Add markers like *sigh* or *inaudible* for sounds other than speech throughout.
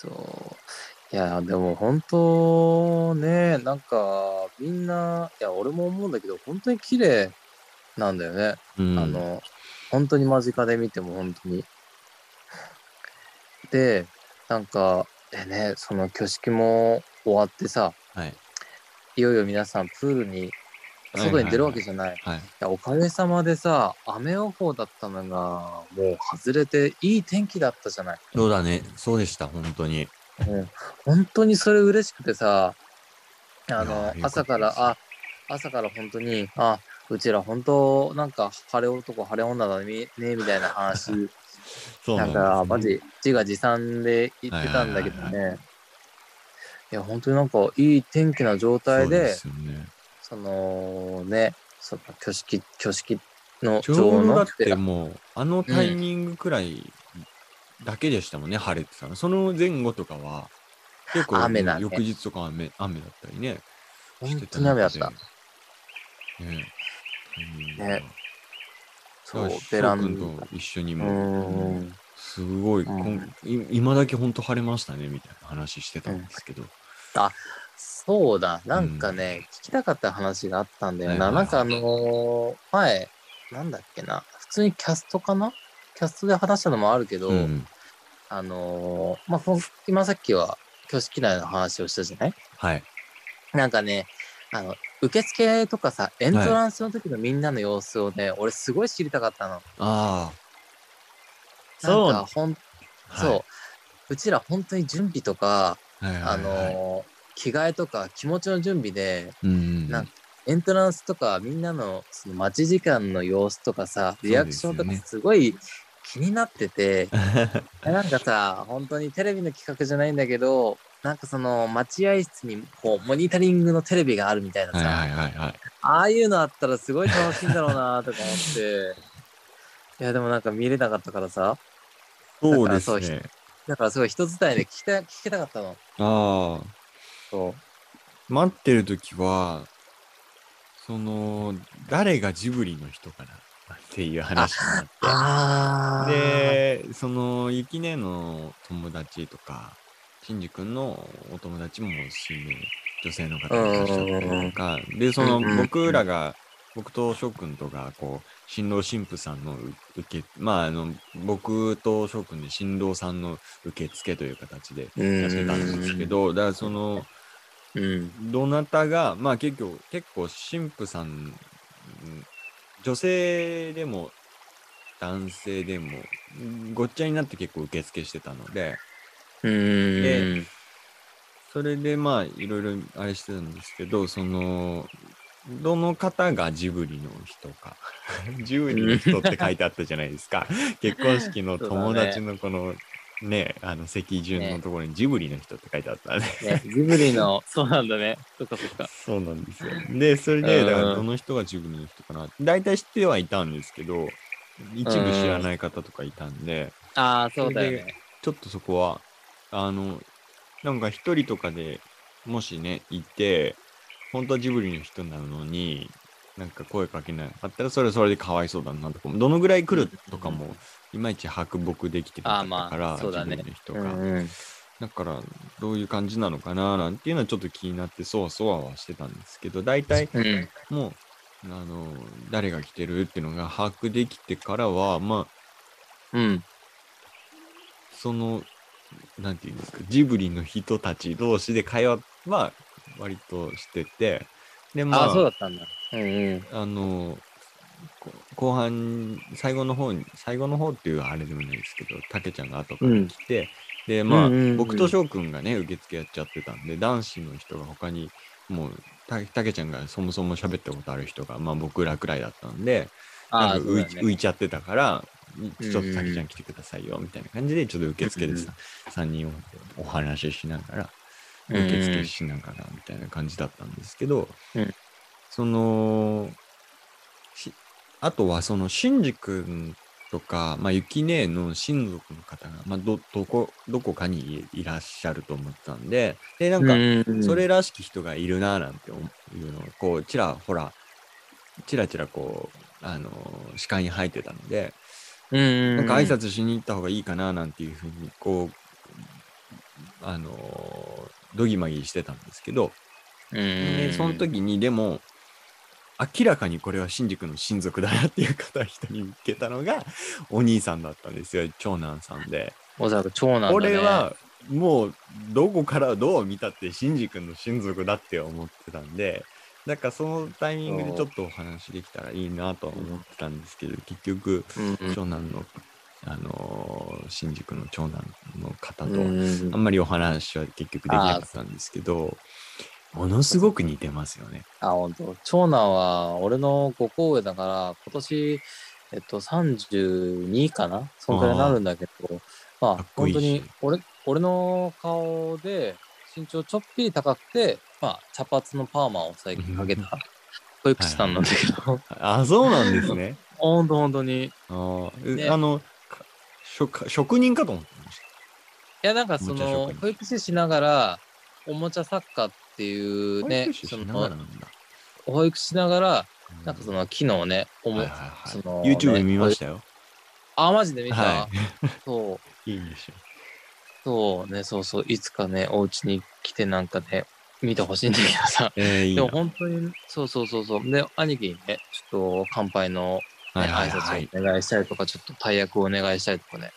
そう。いや、でも本当ね、なんか、みんな、いや、俺も思うんだけど、本当に綺麗なんだよね。うん、あの、本当に間近で見ても本当に。で、なんか、でね、その挙式も終わってさ、はい。いよいよ皆さんプールに、外に出るわけじゃない。いはい。やおかげさまでさ、雨予報だったのが、もう外れていい天気だったじゃない。そうだね。そうでした、本当に。うん、本当にそれ嬉しくてさ、あの朝から、あ、朝から本当に、あ、うちら本当、なんか晴れ男、晴れ女だね、ねみたいな話、*laughs* そうなんか、マジ、自画自賛で言ってたんだけどはいね。いや、本当になんか、いい天気な状態で、すよね。そのね、その挙式、挙式の女王のだってもう、あのタイミングくらいだけでしたもんね、晴れてたの。その前後とかは、結構、雨だね翌日とか雨雨だったりね。本当に雨だった。ねタイミングがねそうだから、ベラ翔くんンダ。と一緒にうも、ん。すごい、こんい今だけ本当晴れましたね、みたいな話してたんですけど。そうだ、なんかね、聞きたかった話があったんだよな。なんかあのー前、なんだっけな、普通にキャストかな？キャストで話したのもあるけど、うん。あのーまあ、今さっきは挙式内の話をしたじゃない？はい。なんかね、あの、受付とかさ、エントランスの時のみんなの様子をね、俺すごい知りたかったの。ああ。なんかほん、はい。そう、うちら本当に準備とか、はいはいはい。あのー着替えとか気持ちの準備で、うん。なんかエントランスとかみんなのその待ち時間の様子とかさ、リアクションとかすすごい気になってて、*laughs* なんかさ、本当にテレビの企画じゃないんだけど、なんかその待合室にこうモニタリングのテレビがあるみたいなさ、はいはいはいはい。ああいうのあったらすごい楽しいんだろうなとか思って、*laughs* いやでもなんか見れなかったからさ、そうですね。だからすごい人伝いで聞きた聞きたかったの。ああ。そう。待ってる時は、その、誰がジブリの人かなっていう話になって。で、その、ゆきねの友達とか、しんじ君のお友達も死ぬ女性の方がいらっしゃったりとか、で、その僕らが、僕と翔くんとが、こう、新郎新婦さんの受け、まあ、あの、僕と翔くんで新郎さんの受付という形でやってたんですけど、だからその、うん。どなたが、まあ結構、結構新婦さん、うん女性でも男性でも、うんごっちゃになって結構受付してたので、うん。でそれでまあいろいろあれしてたんですけど、その、どの方がジブリの人か。*laughs* ジブリの人って書いてあったじゃないですか。結婚式の友達のこのね、あの席順のところにジブリの人って書いてあったね。ね、ジブリの、*laughs* そうなんだね。そっかそっか。そうなんですよ。で、それで、うんだからどの人がジブリの人かな。大体知ってはいたんですけど、一部知らない方とかいたんで、ああ、そうだよね。ちょっとそこは、あの、なんか一人とかでもしね、いて、本当はジブリの人なのに、なんか声かけなかったら、それはそれでかわいそうだなとかも、どのぐらい来るとかも、いまいち白木できてなかったから、あ、そうだねジブリの。人うが。んうん。だから、どういう感じなのかななんていうのはちょっと気になって、そわそわはしてたんですけど、大体うん。もう、あの、誰が来てるっていうのが把握できてからは、まあ、うん。その、なんていうんですか、ジブリの人たち同士で会話は割としてて、で、まああ、あ、そうだったんだ。うんうん。あの、こ後半、最後の方に、最後の方っていうあれでもないですけど、たけちゃんが後から来て、で、まあ、うんうんうん僕と翔くんがね、受付やっちゃってたんで、男子の人が他に、もう、たたけちゃんがそもそも喋ったことある人が、まあ僕らくらいだったんで、なんか浮い,、ね。浮いちゃってたから、ちょっとうんたけちゃん来てくださいよ、みたいな感じで、ちょっと受付でさ、3人をお話ししながら、うん受付しながら、みたいな感じだったんですけど、うん。その、しあとはその、しんじ君とか、まあ、ゆきねえの親族の方が、まあ、ど、どこ、どこかにいいらっしゃると思ったんで、で、なんか、うんそれらしき人がいるななんていうのを、こう、ちらほら、ちらちらこう、あのー視界に入ってたので、うん。なんか挨拶しに行った方がいいかななんていうふうに、こう、あのーどぎまぎしてたんですけど、うん。でその時にでも明らかにこれは新宿の親族だなっていう方人に見つけたのがお兄さんだったんですよ長男さんで。おそらく長男だ、ね。俺はもうどこからどう見たってシンジ君の親族だって思ってたんでだからそのタイミングでちょっとお話できたらいいなとは思ってたんですけど結局長男の、あのー新宿の長男の方と、うん。あんまりお話は結局できなかったんですけどものすごく似てますよね。あ、本当。長男は俺の5個上だから、今年、えっと、32かな？そんくらいになるんだけど、まあ、かっこいいし。本当に、俺、俺の顔で、身長ちょっぴり高くて、まあ、茶髪のパーマを最近かけた保育士さんなんだけど、あそうなんですね。ほんと本当に。いああのか職職人かと思ってました。や、なんかそのおもちゃ職、人保育士しながら、おもちゃ作家っていうね、保育士しそながらの、なんだ。保育士しながら、なんかその、機能をね、おも、はいはいはいその YouTube ね見ましたよ。あ、マジで見た、はそう。い。*laughs* いいんでしょ。そうね、そうそう、いつかね、お家に来てなんかね、見てほしいんだけどさ。えー、いいなでも本当に、そうそうそうそう。で、兄貴にね、ちょっと乾杯の、ねはいはいはい。挨拶をお願いしたりとか、ちょっと大役をお願いしたりとかね。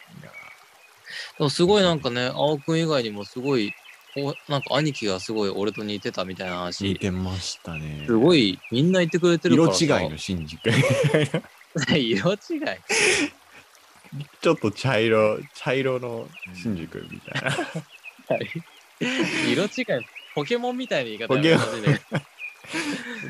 でもすごいなんかね、青くん以外にもすごい、おなんか兄貴がすごい俺と似てたみたいな似話、てましたね。すごいみんな言ってくれてるか色らさ。違いの新宿。*laughs* 色違い。ちょっと茶色、茶色の新宿みたいな。色違い。ポケモンみたいな言い方ポケモン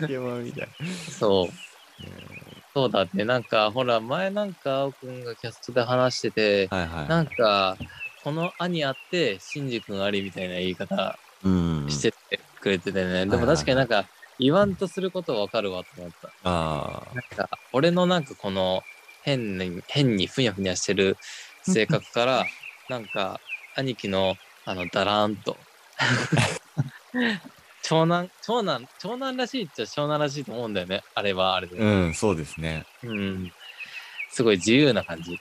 ポケモンみたいそう。な。そうだって、なんか、ほら、前なんか、青くんがキャストで話してて、はいはい。なんか、この兄あって、シンジ君ありみたいな言い方うん。しててくれててね。でも確かになんか、言わんとすることわかるわと思った。ああ。なんか、俺のなんかこの、変に、変にふにゃふにゃしてる性格から、*laughs* なんか、兄貴の、あの、だらーんと。*laughs* 長男、長男、長男らしいっちゃ長男らしいと思うんだよね。あれはあれで。うん、そうですね。うん。すごい自由な感じ。い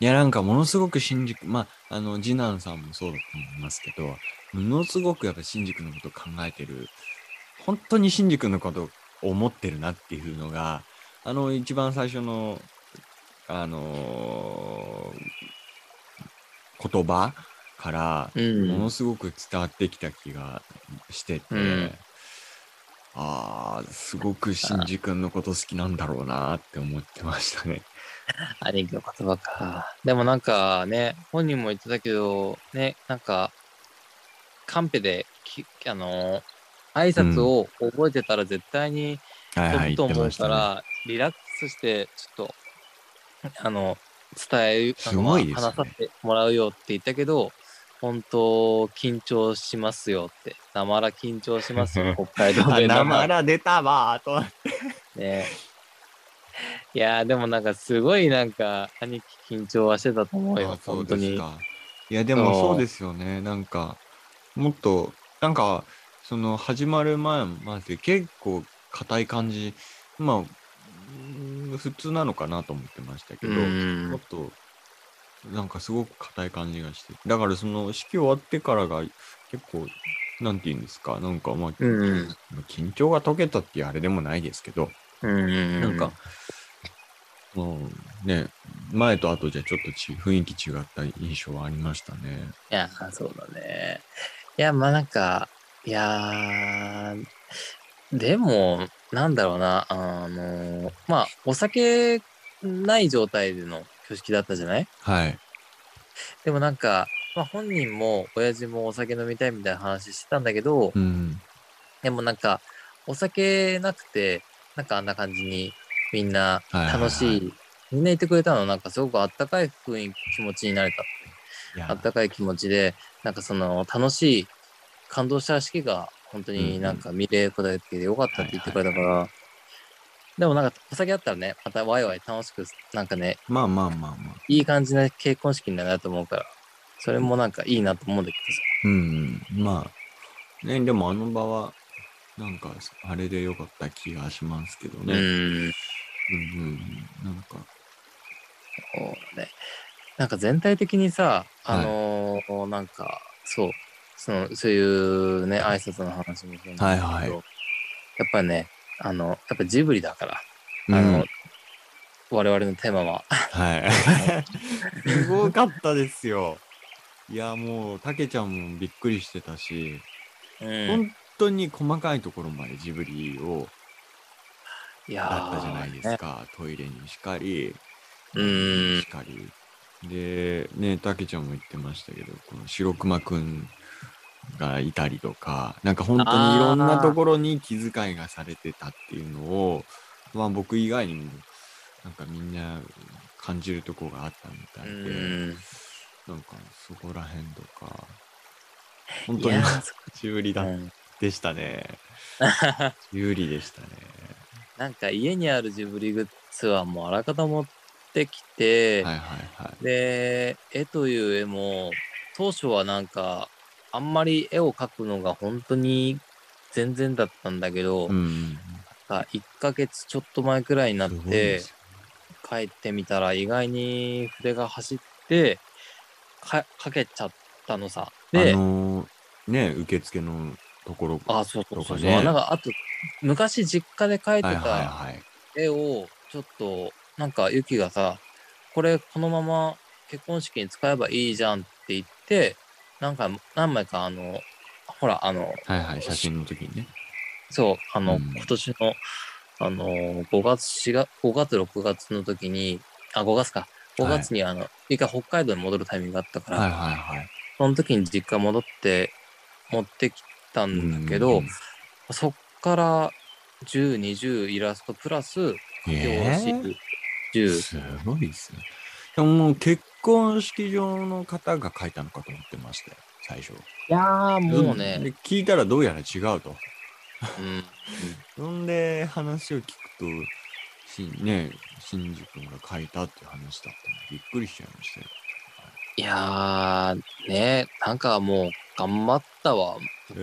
や、なんかものすごく新宿、まあ、あの、次男さんもそうだと思いますけど、ものすごくやっぱ新宿のことを考えてる、本当に新宿のことを思ってるなっていうのが、あの、一番最初の、あのー言葉から、うん。ものすごく伝わってきた気がしてて、うんああ、すごく新宿のこと好きなんだろうなって思ってましたね。*laughs* 兄貴の言葉か。でもなんかね、本人も言ってたけど、ね、なんか、カンペでき、あのー挨拶を覚えてたら絶対に飛ぶと思うたら、リラックスして、ちょっと、あの、伝える、すごいね話させてもらうよって言ったけど、本当、緊張しますよって。なまら緊張しますよ、*laughs* 北海道あ、弁なまなら出たわーと。ね。いやーでもなんかすごいなんか兄貴緊張はしてたと思うよ本当に。いや、でもそうですよね。なんか、もっと、なんか、その始まる前まで結構硬い感じ、まあ、普通なのかなと思ってましたけど、うんもっと、なんかすごく硬い感じがして。だからその式終わってからが結構、なんて言うんですか、なんかまあ、うんうん緊張が解けたってあれでもないですけど、うんうんうん。なんか、もうね、前と後じゃちょっとち雰囲気違った印象はありましたね。いやーそうだね。いや、まあなんか、いやーでも、なんだろうな、あのまあ、お酒ない状態での挙式だったじゃない？はい。でもなんか、まあ本人も親父もお酒飲みたいみたいな話してたんだけど、うん。でもなんか、お酒なくて、なんかあんな感じにみんなはいはいはい楽しい、みんな言ってくれたの、なんかすごくあったかい雰囲気、気持ちになれた。あったかい気持ちで、なんかその楽しい、感動した式が本当になんか見れることができてよかったって言ってくれたから、でもなんかお酒あったらね、またワイワイ楽しく、なんかね、まあまあまあまあ。いい感じな結婚式になるなと思うから、それもなんかいいなと思うんだけうん、まあ、ね、でもあの場は、なんか、あれでよかった気がしますけどね。どさ。ううん、ん。うん、なんか、そうね。なんか全体的にさ、あのーなんか、そう、その、そういうね、挨拶の話もそうなんだけど、はいはいやっぱりね、あの、やっぱジブリだから、うんあの、我々のテーマは。はい。すごかったですよ。いや、もう、たけちゃんもびっくりしてたし、うん。本当に細かいところまでジブリをいやだったじゃないですねか。トイレにしかり、うんし。かり。で、ね、たけちゃんも言ってましたけど、この白熊くんがいたりとか、なんか本当にいろんなところに気遣いがされてたっていうのを、まあ僕以外にも、なんかみんな感じるとこがあったみたういで、ん。なんかそこら辺とか、本当にいやジブリだ、うんでしたね。ジブリでしたね。なんか家にあるジブリグッズはもうあらかた持ってきて、はいはいはい。で、絵という絵も、当初はなんか、あんまり絵を描くのが本当に全然だったんだけど、うんうんなんか1ヶ月ちょっと前くらいになって帰ってみたら意外に筆が走って、か描けちゃったのさ。で、あのーね、受付のところあ、そうそうそうそう、とかねなんかあと、昔実家で描いてたはい。絵を、ちょっと、なんかユキがさ、これこのまま結婚式に使えばいいじゃんって言って、なんか何枚かあの、ほら、あの、はいはい、写真の時にね。そう、あの、うん今年の、あの、5月、4月、5月、6月の時に、あ、5月か。5月にあの、一回北海道に戻るタイミングがあったから、はいはいはい。その時に実家戻って持ってきたんだけど、うんそっから10、20イラストプラス、え表紙10。すごいですね。でももう結婚式場の方が書いたのかと思ってましたよ、最初。いやー、もうでね、聞いたらどうやら違うと。うん、そんで話を聞くと、しね、新宿君が書いたっていう話だったので、びっくりしちゃいましたよ。いやー、ね、なんかもう頑張ったわ。こ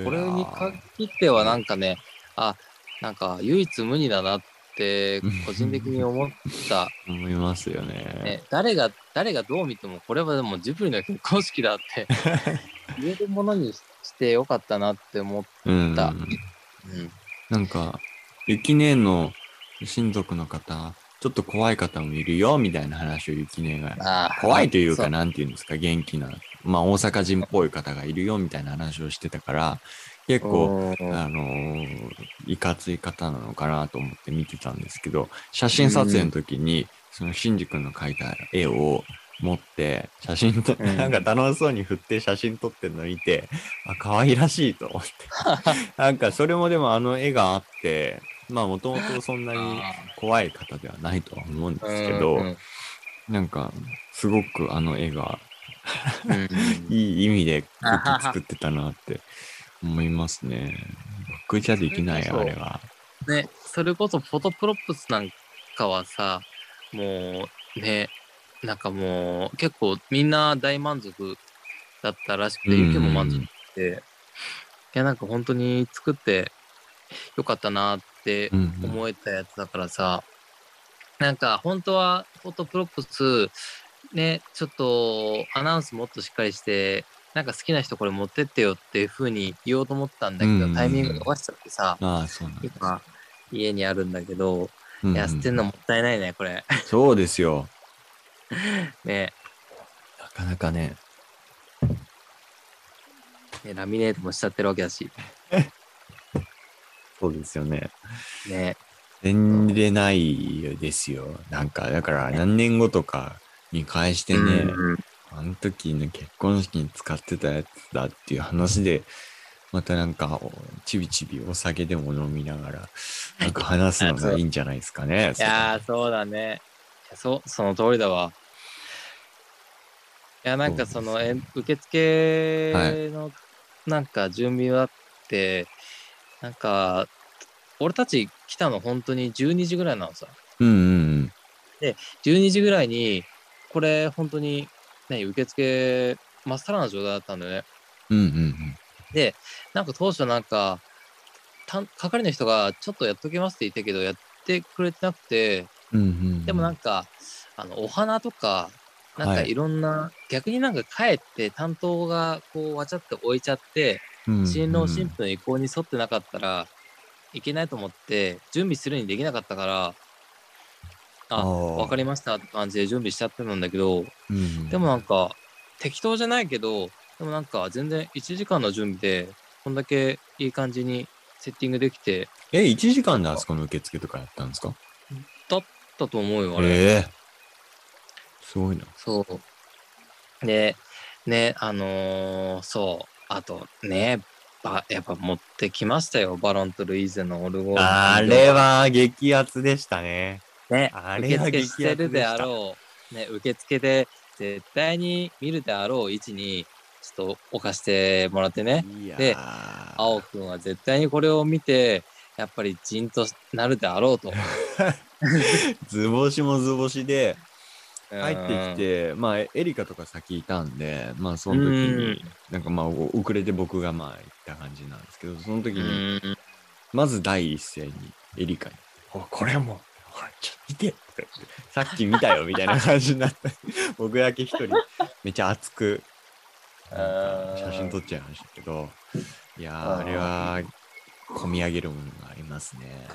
れに限ってはなんかね、あ、なんか唯一無二だなって個人的に思った。*laughs* 思いますよね。ね、誰が、誰がどう見てもこれはでもジブリの結婚式だって *laughs* 言えるものにしてよかったなって思っうん。た。うん。なんか、ゆきねえの親族の方、ちょっと怖い方もいるよ、みたいな話をゆきねえが。怖いというか、そなんていうんですか、元気な、まあ大阪人っぽい方がいるよ、みたいな話をしてたから、結構、うんあのーいかつい方なのかなと思って見てたんですけど、写真撮影の時に、そのシンジ君の描いた絵を持って、写真と、うん。なんか楽しそうに振って写真撮ってるの見て、あ、可愛らしいと思って。*laughs* なんかそれもでもあの絵があって、まあもともとそんなに怖い方ではないとは思うんですけど、うんなんかすごくあの絵がうん。*laughs* いい意味で作ってたなって思いますね。僕じゃできない、あれは。ね、それこそフォトプロップスなんかはさ、もうね、なんかもう結構みんな大満足だったらしくて、うんゆきも満足して、いやなんか本当に作ってよかったなってうんうん思えたやつだからさ、なんか本当はフォトプロップスね、ちょっとアナウンスもっとしっかりして、なんか好きな人これ持ってってよっていう風に言おうと思ったんだけど、うんうんタイミング逃しちゃってさ、ああ、そうなん。今家にあるんだけど、うんうんいや、捨てんのもったいないね、これ。そうですよ。*laughs* ねなかなかね。ねラミネートもしちゃってるわけだし。*laughs* そうですよね。ね全然ないですよ。なんか、だから何年後とかに返してね、うんうんあの時の結婚式に使ってたやつだっていう話で、またなんか、おちびちびお酒でも飲みながら、なんか話すのがいいんじゃないですかね。いやー、そうだね。そう、その通りだわ。いや、なんかその、え受付の、なんか準備はあって、なんか、俺たち来たの本当に12時ぐらいなのさ。うんうん12時ぐらいに、これ本当に、何、受付、まっさらな状態だったんだよね。うん。うんうんで、なんか当初なんか、係の人がちょっとやっときますって言ったけど、やってくれてなくて、うん。うんうん。でもなんか、あの、お花とか、なんかはいいろんな、逆になんか帰って担当がこうわちゃって置いちゃって、うん新郎うん新婦の意向に沿ってなかったらいけないと思って準備するにできなかったからあわかりましたって感じで準備しちゃってたんだけどうんでもなんか適当じゃないけどでもなんか全然1時間の準備でこんだけいい感じにセッティングできてえ、1時間であそこの受付とかやったんですか？だったと思うよあれ。ええすごいな。そう。で、ね、あのーそう。あとね、ばやっぱ持ってきましたよ。バロンとルイーゼのオルゴール。あれは激アツでしたね。ね、あれは受付してるであろう、ね、受付で絶対に見るであろう位置に、ちょっと置かしてもらってね。で青くんは絶対にこれを見て、やっぱりじんとなるであろうと。*laughs* 図星も図星でうん入ってきて、まあエリカとか先いたんで、まあその時に、なんかまあお遅れて僕がまあ行った感じなんですけど、その時うに、ん。まず第一声にエリカに、おこれはもう、ほら、ちょっと見てとか言ってさっき見たよみたいな感じになって、僕だけ一人めっちゃ熱く、写真撮っちゃいましたけど、いやー、あれは、込み上げるものがありますね。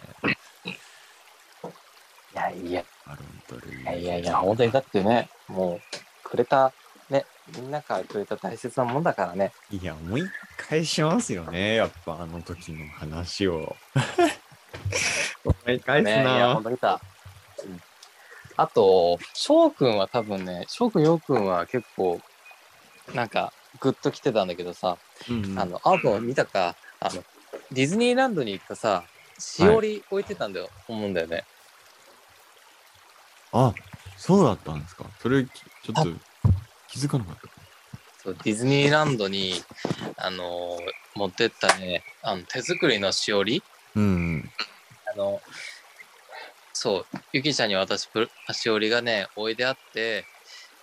いやいや、いやいやいや、本当にだってね、もう、くれた、ね、みんなからくれた大切なもんだからね。いや、思い返しますよね。やっぱあの時の話を。返すね、いや、な本。当にさ。うんあと、翔くんは多分ね、翔くん、ようくんは結構、なんか、グッと来てたんだけどさ、うんあの、あーくん見たか、あの、ディズニーランドに行ったさ、しおり置いてたんだよ、思うんだよね。あ、そうだったんですか？それ、きちょっと気づかなかった。そうディズニーランドに、あのー持ってったね、あの手作りのしおり、うんそう、ゆきちゃんに私、プルしおりがね、置いてあって、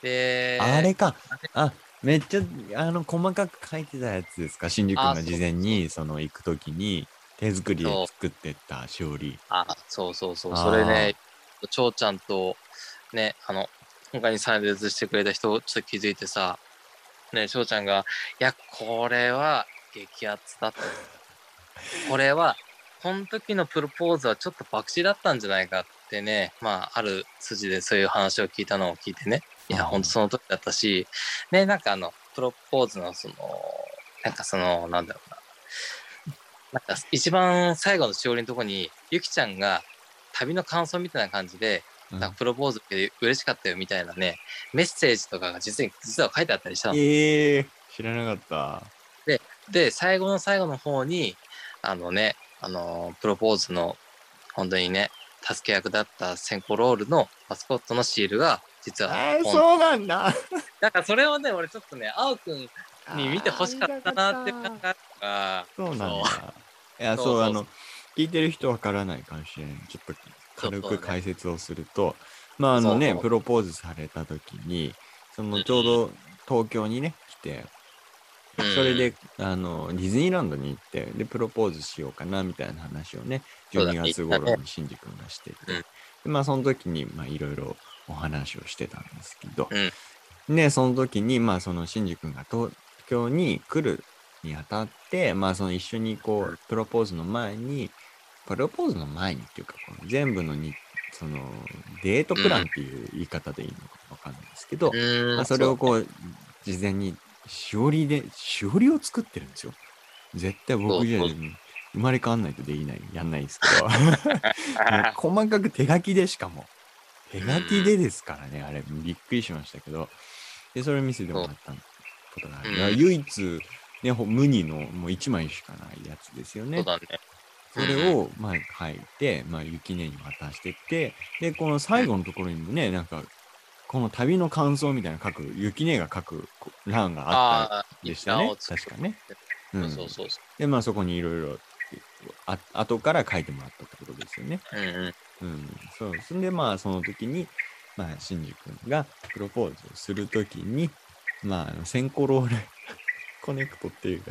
で、あれか。あ、めっちゃ、あの、細かく書いてたやつですか？新宿あが事前に、その、行くときに、手作りで作ってったしおり。あ、そうそうそう、それね、ちょうちゃんと、ね、あの、他に参列してくれた人、ちょっと気づいてさ、ね、ちょうちゃんが、いや、これは激アツだった。これは、この時のプロポーズはちょっと爆死だったんじゃないかってね、まあ、ある筋でそういう話を聞いたのを聞いてね、いや、ほん。とその時だったし、ね、なんかあの、プロポーズのその、なんかその、なんだろうな、なんか一番最後のしおりのとこに、ゆきちゃんが旅の感想みたいな感じで、うん。なんかプロポーズって嬉しかったよみたいなね、メッセージとかが実に実は書いてあったりしたの。ええ知らなかっで、最後の最後の方に、あのね、あのプロポーズの本当にね、助け役だったセンコロールのマスコットのシールが実た。はえー、そうなんだ。*laughs* だからそれをね、俺ちょっとね、青くんに見てほしかったなって考えたから、そうなんだ。いや、そうあの、聞いてる人わからないかもしれない。ちょっと軽く解説をすると、まあ、あのね、プロポーズされた時に、そのちょうど東京にね、来て、うんそれで、あの、ディズニーランドに行って、で、プロポーズしようかな、みたいな話をね、12そうだね。月頃にシンジ君がしてて、うん。でまあ、その時に、まあ、いろいろお話をしてたんですけど、うん。で、その時に、まあ、そのシンジ君が東京に来るにあたって、まあ、その一緒にこう、プロポーズの前に、プロポーズの前にっていうか、この全部のに、その、デートプランっていう言い方でいいのかわかんないですけど、うん。まあ、それをこう、事前に、しおりで、しおりを作ってるんですよ。絶対僕じゃ生まれ変わんないとできない、やんないですけど。*laughs* 細かく手書きでしかも。手書きでですからね、あれ、びっくりしましたけど。で、それを見せてもらったことがある。唯一、ね、ほ無二のもう1枚しかないやつですよね。それを、まあ、書いて、まあ、雪音に渡してって、で、この最後のところにもね、なんか、この旅の感想みたいな書く、雪音が書くこ欄があったでしたね確かね。うそうんそうそうそで、まあ、そこにいろいろ、あ後から書いてもらったってことですよね。う。うんうん。うん、そう。そんで、まあ、その時に、まあ、シンジ君がプロポーズをする時に、まあセンコロール *laughs* コネクトっていう、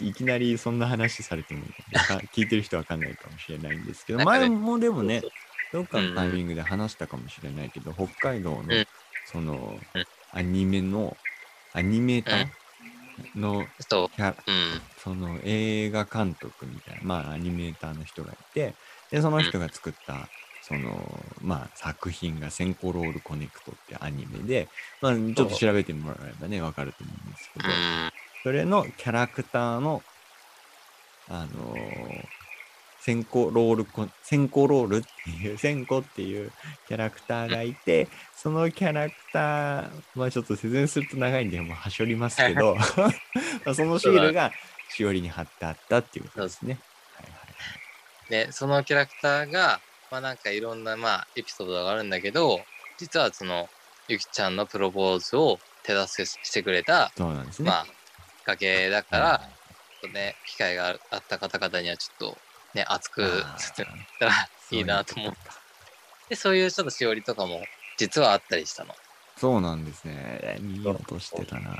いきなりそんな話されても、*laughs* 聞いてる人わかんないかもしれないんですけど、前もでもねそう、どっかのタイミングで話したかもしれないけど、北海道のうん、そのうん、アニメの、アニメーターの。キャラ、うん。その映画監督みたいな、まあアニメーターの人がいて、で、その人が作った、その、まあ作品がセンコロールコネクトってアニメで、まあちょっと調べてもらえばね、わかると思うんですけど、うん。それのキャラクターの、あのー、センコロールコ、センコロールっていう、センコっていうキャラクターがいて、そのキャラクター、まあちょっと説明すると長いんで、もうはしょりますけど、ま *laughs* あそのシールがしおりに貼ってあったっていうことですね。はいはいで、そのキャラクターが、まあなんかいろんな、まあエピソードがあるんだけど、実はその、ゆきちゃんのプロポーズを手助けしてくれた、そうなんですね。まあ、きっかけだかはら、ちょっとね、機会があった方々にはちょっと、ね、熱く説明したらいいなと思って。で、そういうちょっとしおりとかも、実はあったりしたの。そうなんですね。見ようとしてたな。